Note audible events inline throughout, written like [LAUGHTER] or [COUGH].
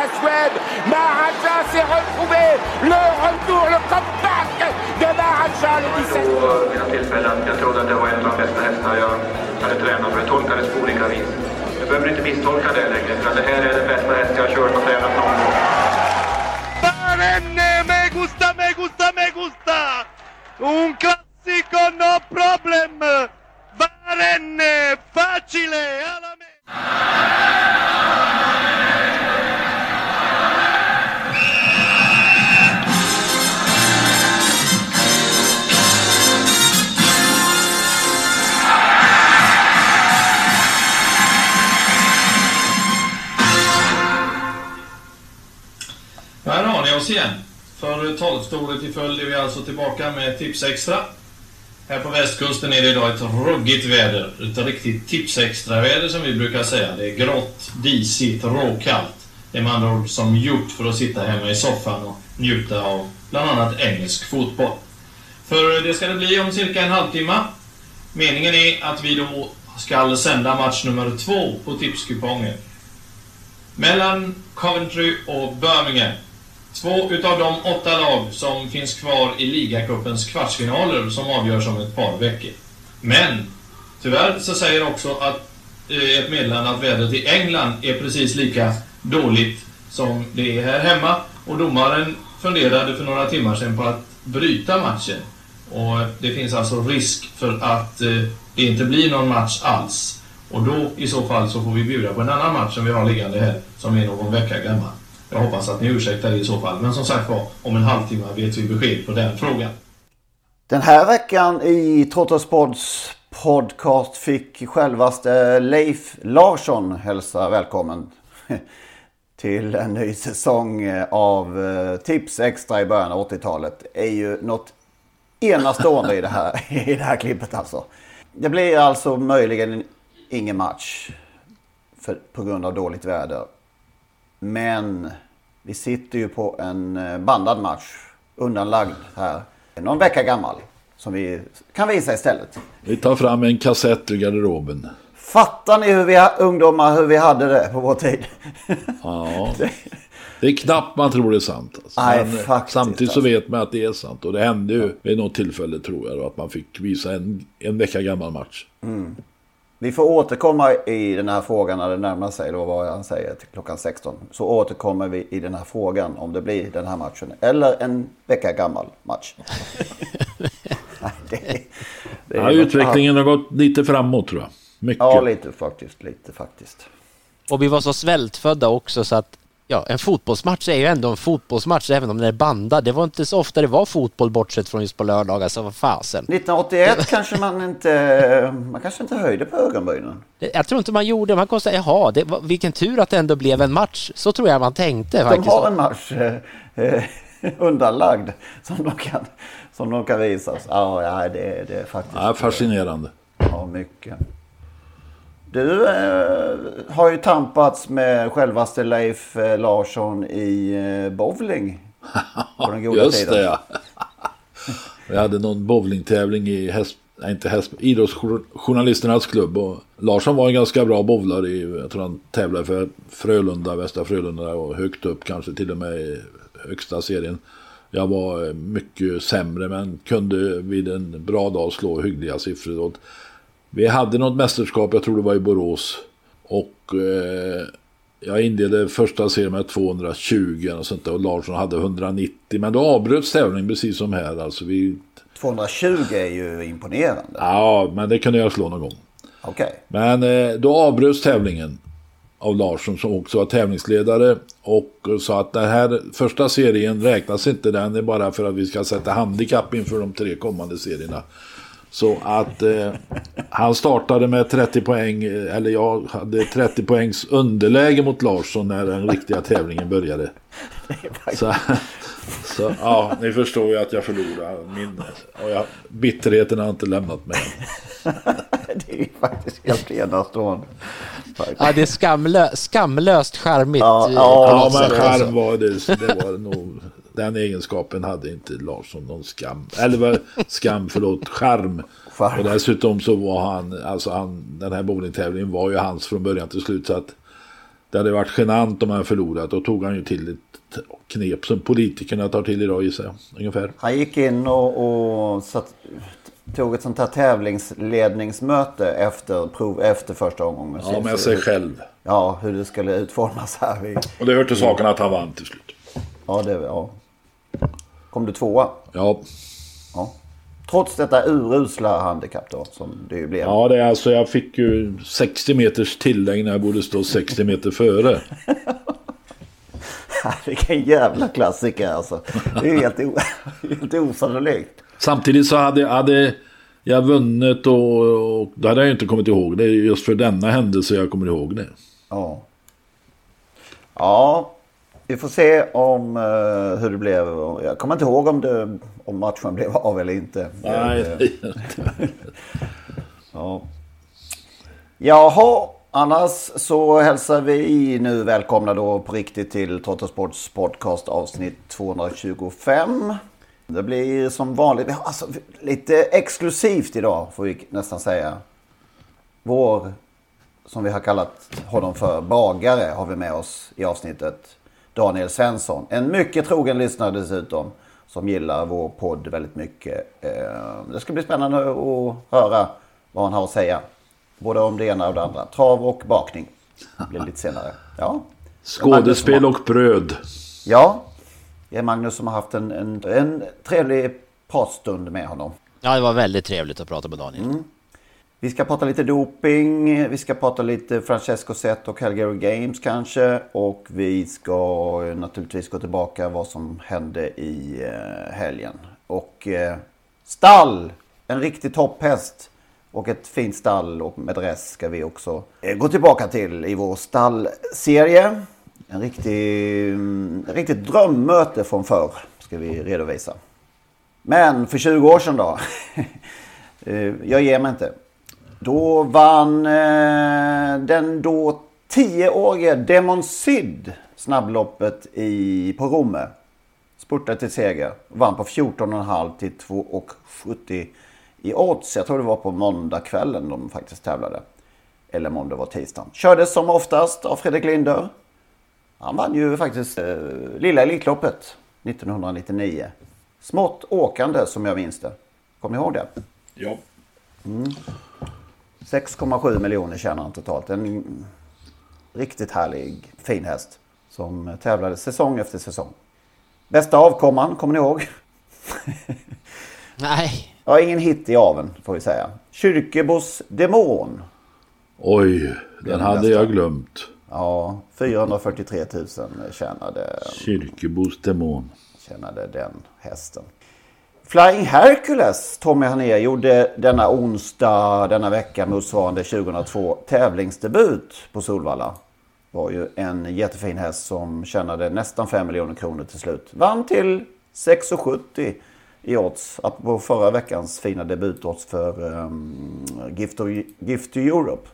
La Suède. Maharaja s'est retrouvé. Le retour, le comeback de Maharaja, le 17. vid något tillfälle att jag trodde att det var en av de bästa hästar jag hade tränat för det tolkades på olika vis. Jag behöver inte misstolka det längre för det här är den bästa häst jag har kört och tränat någon gång. Barenne, me gusta, me gusta, me gusta! Un classico, no problem! Barenne, facile, 12 stolet i följd är vi alltså tillbaka med tips extra. Här på västkusten är det idag ett ruggigt väder. Ett riktigt tips extra väder som vi brukar säga. Det är grått, disigt, råkallt. Det är med andra ord som gjort för att sitta hemma i soffan och njuta av bland annat engelsk fotboll. För det ska det bli om cirka en halvtimme. Meningen är att vi då ska sända match nummer två på tipskupongen. Mellan Coventry och Birmingham. Två utav de åtta lag som finns kvar i ligacupens kvartsfinaler som avgörs om ett par veckor. Men tyvärr så säger också att eh, ett meddelande att vädret i England är precis lika dåligt som det är här hemma. Och domaren funderade för några timmar sedan på att bryta matchen. Och det finns alltså risk för att eh, det inte blir någon match alls. Och då i så fall så får vi bjuda på en annan match som vi har liggande här som är någon vecka gammal. Jag hoppas att ni ursäktar det i så fall. Men som sagt var, om en halvtimme vet vi besked på den frågan. Den här veckan i Trottospods podcast fick självaste Leif Larsson hälsa välkommen [LAUGHS] till en ny säsong av eh, Tips Extra i början av 80-talet. Det är ju något enastående i det här, [LAUGHS] i det här klippet alltså. Det blir alltså möjligen ingen match för, på grund av dåligt väder. Men vi sitter ju på en eh, bandad match undanlagd här. Någon vecka gammal. Som vi kan visa istället. Vi tar fram en kassett ur garderoben. Fattar ni hur vi ungdomar hur vi hade det på vår tid? [LAUGHS] Ja. Det är knappt man tror det är sant. Alltså. Nej, Men faktiskt, samtidigt så alltså. vet man att det är sant. Och det hände ju vid något tillfälle tror jag då, att man fick visa en, en vecka gammal match. Mm. Vi får återkomma i den här frågan när det närmar sig, då vad han säger, till klockan 16. Så återkommer vi i den här frågan om det blir den här matchen. Eller en vecka gammal match. [LAUGHS] Nej, det, det Ja, utvecklingen har gått lite framåt tror jag. Mycket. Ja, lite faktiskt. Lite faktiskt. Och vi var så svältfödda också så att ja, en fotbollsmatch är ju ändå en fotbollsmatch även om den är bandad. Det var inte så ofta det var fotboll bortsett från just på lördagar, så vad fasen. 1981 kanske man inte... Man kanske inte höjde på ögonbrynen. Jag tror inte man gjorde, man kostade, jaha, det var, vilken tur att det ändå blev en match. Så tror jag man tänkte De faktiskt. har en match eh, eh, undanlagd som de kan, som de kan visa. Ja det, det är faktiskt... Ja, fascinerande. Ja, mycket. Du eh, har ju tampats med självaste Leif eh, Larsson i eh, bowling. På den goda Just tiden. det ja. Vi hade någon bowlingtävling i häst, nej, inte häst, idrottsjournalisternas klubb. Och Larsson var en ganska bra bowlare. I, jag tror han tävlade för Frölunda, Västra Frölunda och högt upp kanske till och med i högsta serien. Jag var eh, mycket sämre men kunde vid en bra dag slå hyggliga siffror. Vi hade något mästerskap, jag tror det var i Borås. Och eh, jag inledde första serien med 220 och sånt där, och Larsson hade 190. Men då avbröts tävlingen precis som här. Alltså vi... 220 är ju imponerande. Ja, men det kunde jag slå någon gång. Okay. Men eh, då avbröts tävlingen av Larsson som också var tävlingsledare och sa att den här första serien räknas inte, den är bara för att vi ska sätta handikapp inför de tre kommande serierna. Så att eh, han startade med 30 poäng, eh, eller jag hade 30 poängs underläge mot Larsson när den riktiga tävlingen började. Så, så ja, ni förstår ju att jag förlorade. Min, och jag, bitterheten har inte lämnat mig. [LAUGHS] det är ju faktiskt helt enastående. Ja, det är skamlö skamlöst charmigt. Ja, ja, ja men charm var det. Det var nog den egenskapen hade inte Larsson någon skam. Eller var skam, förlåt, charm. Och dessutom så var han, alltså han, den här bowlingtävlingen var ju hans från början till slut. Så att det hade varit genant om han förlorat. Då tog han ju till ett knep som politikerna tar till idag gissar jag. Ungefär. Han gick in och, och satt, tog ett sånt här tävlingsledningsmöte efter, prov, efter första omgången. Ja, med sig själv. Ja, hur det skulle utformas här. Och det hör till saken att han vann till slut. Ja, det, ja. Kom du tvåa? Ja. ja. Trots detta urusla handikapp då som det ju blev. Ja, det är alltså jag fick ju 60 meters tillägg när jag borde stå 60 meter före. [LAUGHS] Vilken jävla klassiker alltså. Det är helt, o [LAUGHS] helt osannolikt. Samtidigt så hade, hade jag vunnit och, och då hade jag inte kommit ihåg det. Just för denna händelse jag kommer ihåg det. Ja. Ja, vi får se om uh, hur det blev. Jag kommer inte ihåg om, det, om matchen blev av eller inte. Nej. ja. Jaha, annars så hälsar vi nu välkomna då på riktigt till Trottosports podcast avsnitt 225. Det blir som vanligt, alltså, lite exklusivt idag får vi nästan säga. Vår, som vi har kallat honom för, bagare har vi med oss i avsnittet. Daniel Svensson. En mycket trogen lyssnare dessutom. Som gillar vår podd väldigt mycket. Eh, det ska bli spännande att höra vad han har att säga. Både om det ena och det andra. Trav och bakning. Det blir lite senare. Ja. Skådespel och bröd. Ja. Det är Magnus som har haft en, en, en trevlig pratstund med honom. Ja, det var väldigt trevligt att prata med Daniel. Mm. Vi ska prata lite doping, vi ska prata lite Francesco Zet och Calgary Games kanske. Och vi ska eh, naturligtvis gå tillbaka vad som hände i eh, helgen. Och eh, stall! En riktig topphäst. Och ett fint stall och med dress ska vi också eh, gå tillbaka till i vår stallserie. En riktig, en riktigt drömmöte från förr ska vi redovisa. Men för 20 år sedan då. [LAUGHS] Jag ger mig inte. Då vann eh, den då 10-årige Demon Sid snabbloppet i, på Romme. Spurtade till seger. Vann på 14,5 till 2,70 i odds. Jag tror det var på måndagskvällen de faktiskt tävlade. Eller måndag var tisdagen. Kördes som oftast av Fredrik Linder. Han vann ju faktiskt eh, lilla Elitloppet 1999. Smått åkande som jag minns det. Kommer ni ihåg det? Ja. Mm. 6,7 miljoner tjänar han totalt. En riktigt härlig fin häst. Som tävlade säsong efter säsong. Bästa avkomman, kommer ni ihåg? [LAUGHS] Nej. Ja, ingen hit i aven får vi säga. Kyrkebos Demon. Oj, den, den hade bästa. jag glömt. Ja, 443 000 tjänade... Kyrkebos Demon. Tjänade den hästen. Flying Hercules, Tommy Hané, gjorde denna onsdag, denna vecka motsvarande 2002 tävlingsdebut på Solvalla. Var ju en jättefin häst som tjänade nästan 5 miljoner kronor till slut. Vann till 6,70 i odds. På förra veckans fina debutodds för um, Gift, to, Gift to Europe.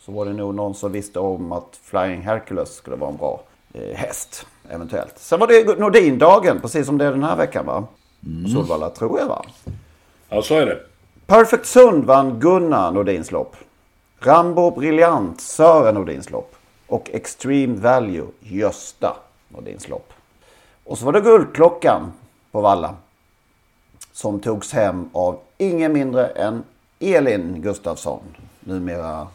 Så var det nog någon som visste om att Flying Hercules skulle vara en bra eh, häst. Eventuellt. Sen var det Nordin-dagen, precis som det är den här veckan va? Mm. Solvalla tror jag va? Ja, så är det. Perfect Sund vann Gunnar Nordins lopp. Rambo Brilliant Sören Nordins lopp. Och Extreme Value Gösta Nordins lopp. Och så var det Guldklockan på Valla. Som togs hem av ingen mindre än Elin Gustafsson. Numera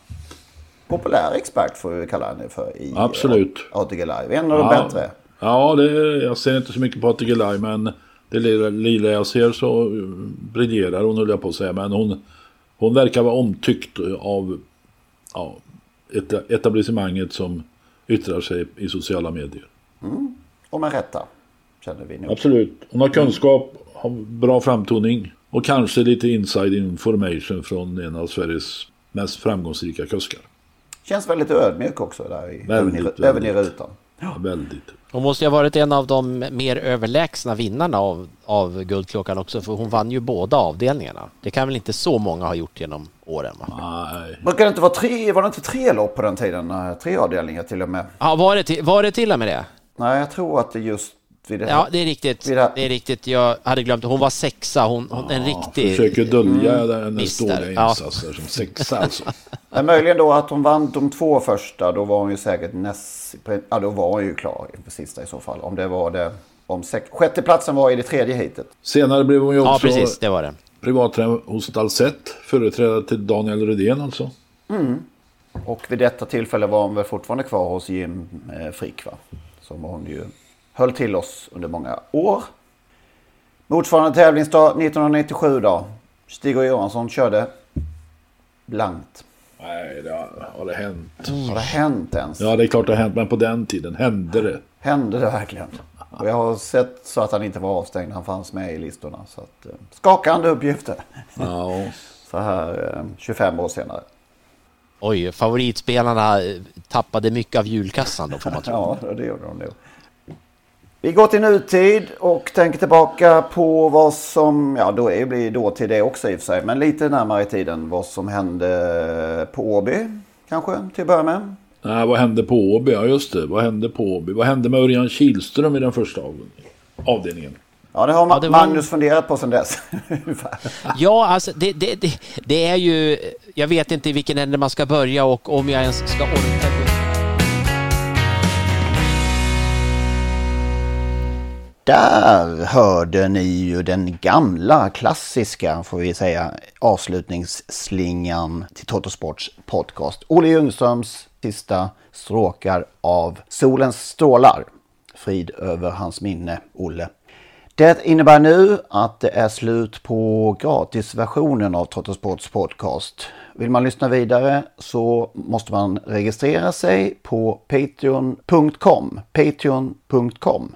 populär expert får vi kalla henne för i Absolut. ATG Live. En av de Ja. bättre. Ja, det, jag ser inte så mycket på ATG Live men det lilla, lilla jag ser så eh, briljerar hon höll jag på att säga. Men hon, hon verkar vara omtyckt av ja, et, etablissemanget som yttrar sig i sociala medier. Mm. Och med rätta. Känner vi nu. Absolut. Hon har kunskap, har bra framtoning och kanske lite inside information från en av Sveriges mest framgångsrika kuskar. Känns väldigt ödmjuk också där i, Väldigt, även, i, även i väldigt. rutan. Ja. Väldigt. Hon måste ju ha varit en av de mer överlägsna vinnarna av, av Guldklockan också, för hon vann ju båda avdelningarna. Det kan väl inte så många ha gjort genom åren? Va? Nej. Brukar det inte vara tre, var det inte tre lopp på den tiden? Eh, Tre avdelningar till och med. Ja, var det, till, var det till och med det? Nej, jag tror att det just vid det här. Ja, det är riktigt. Det är riktigt. Jag hade glömt. Hon var sexa. Hon, hon en riktig... Försöker dölja Mm. hennes dåliga där. Ja. insatser som sexa alltså. [LAUGHS] Men möjligen då att hon vann de två första, då var hon ju säkert näst... Ja, då var hon ju klar inför sista i så fall. Om det var det... Om sex, sjätteplatsen var i det tredje heatet. Senare blev hon ju Ja, också precis. Det var det. privattränare hos Dalsett. Företrädare till Daniel Rydén alltså. Mm. Och vid detta tillfälle var hon väl fortfarande kvar hos Jim eh, Frick va? Som hon ju höll till oss under många år. Motsvarande tävlingsdag 1997 då. Stig och Johansson körde blankt. Nej, det har, har det hänt. Har det hänt ens? Ja, det är klart det har hänt, men på den tiden hände det. Hände det verkligen? Och jag har sett så att han inte var avstängd. Han fanns med i listorna. Så att, eh, skakande uppgifter. Ja. [LAUGHS] Så här eh, 25 år senare. Oj, favoritspelarna eh, tappade mycket av julkassan då får man tro. Ja, det gjorde de nog. Vi går till nutid och tänker tillbaka på vad som, ja då är blir dåtid det också i och för sig, men lite närmare i tiden vad som hände på Åby kanske till att börja med. Nej, vad hände på Åby? Ja, just det. Vad hände på Åby? Vad hände med Örjan Kihlström i den första av- avdelningen? Ja, det har Ja, det var- Magnus funderat på sedan dess. [LAUGHS] Ja, alltså det, det, det, det är ju... Jag vet inte i vilken ände man ska börja och om jag ens ska orka Där hörde ni ju den gamla klassiska, får vi säga, avslutningsslingan till Totosports podcast. Olle Ljungströms sista stråkar av Solens strålar. Frid över hans minne, Olle. Det innebär nu att det är slut på gratisversionen av Totosports podcast. Vill man lyssna vidare så måste man registrera sig på patreon.com. Patreon.com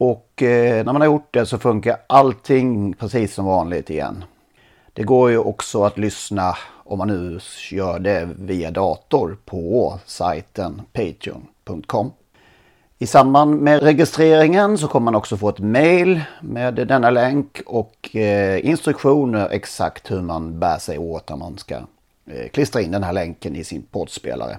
Och eh, när man har gjort det så funkar allting precis som vanligt igen. Det går ju också att lyssna om man nu gör det via dator på sajten patreon.com. I samband med registreringen så kommer man också få ett mail med denna länk och eh, instruktioner exakt hur man bär sig åt när man ska eh, klistra in den här länken i sin poddspelare.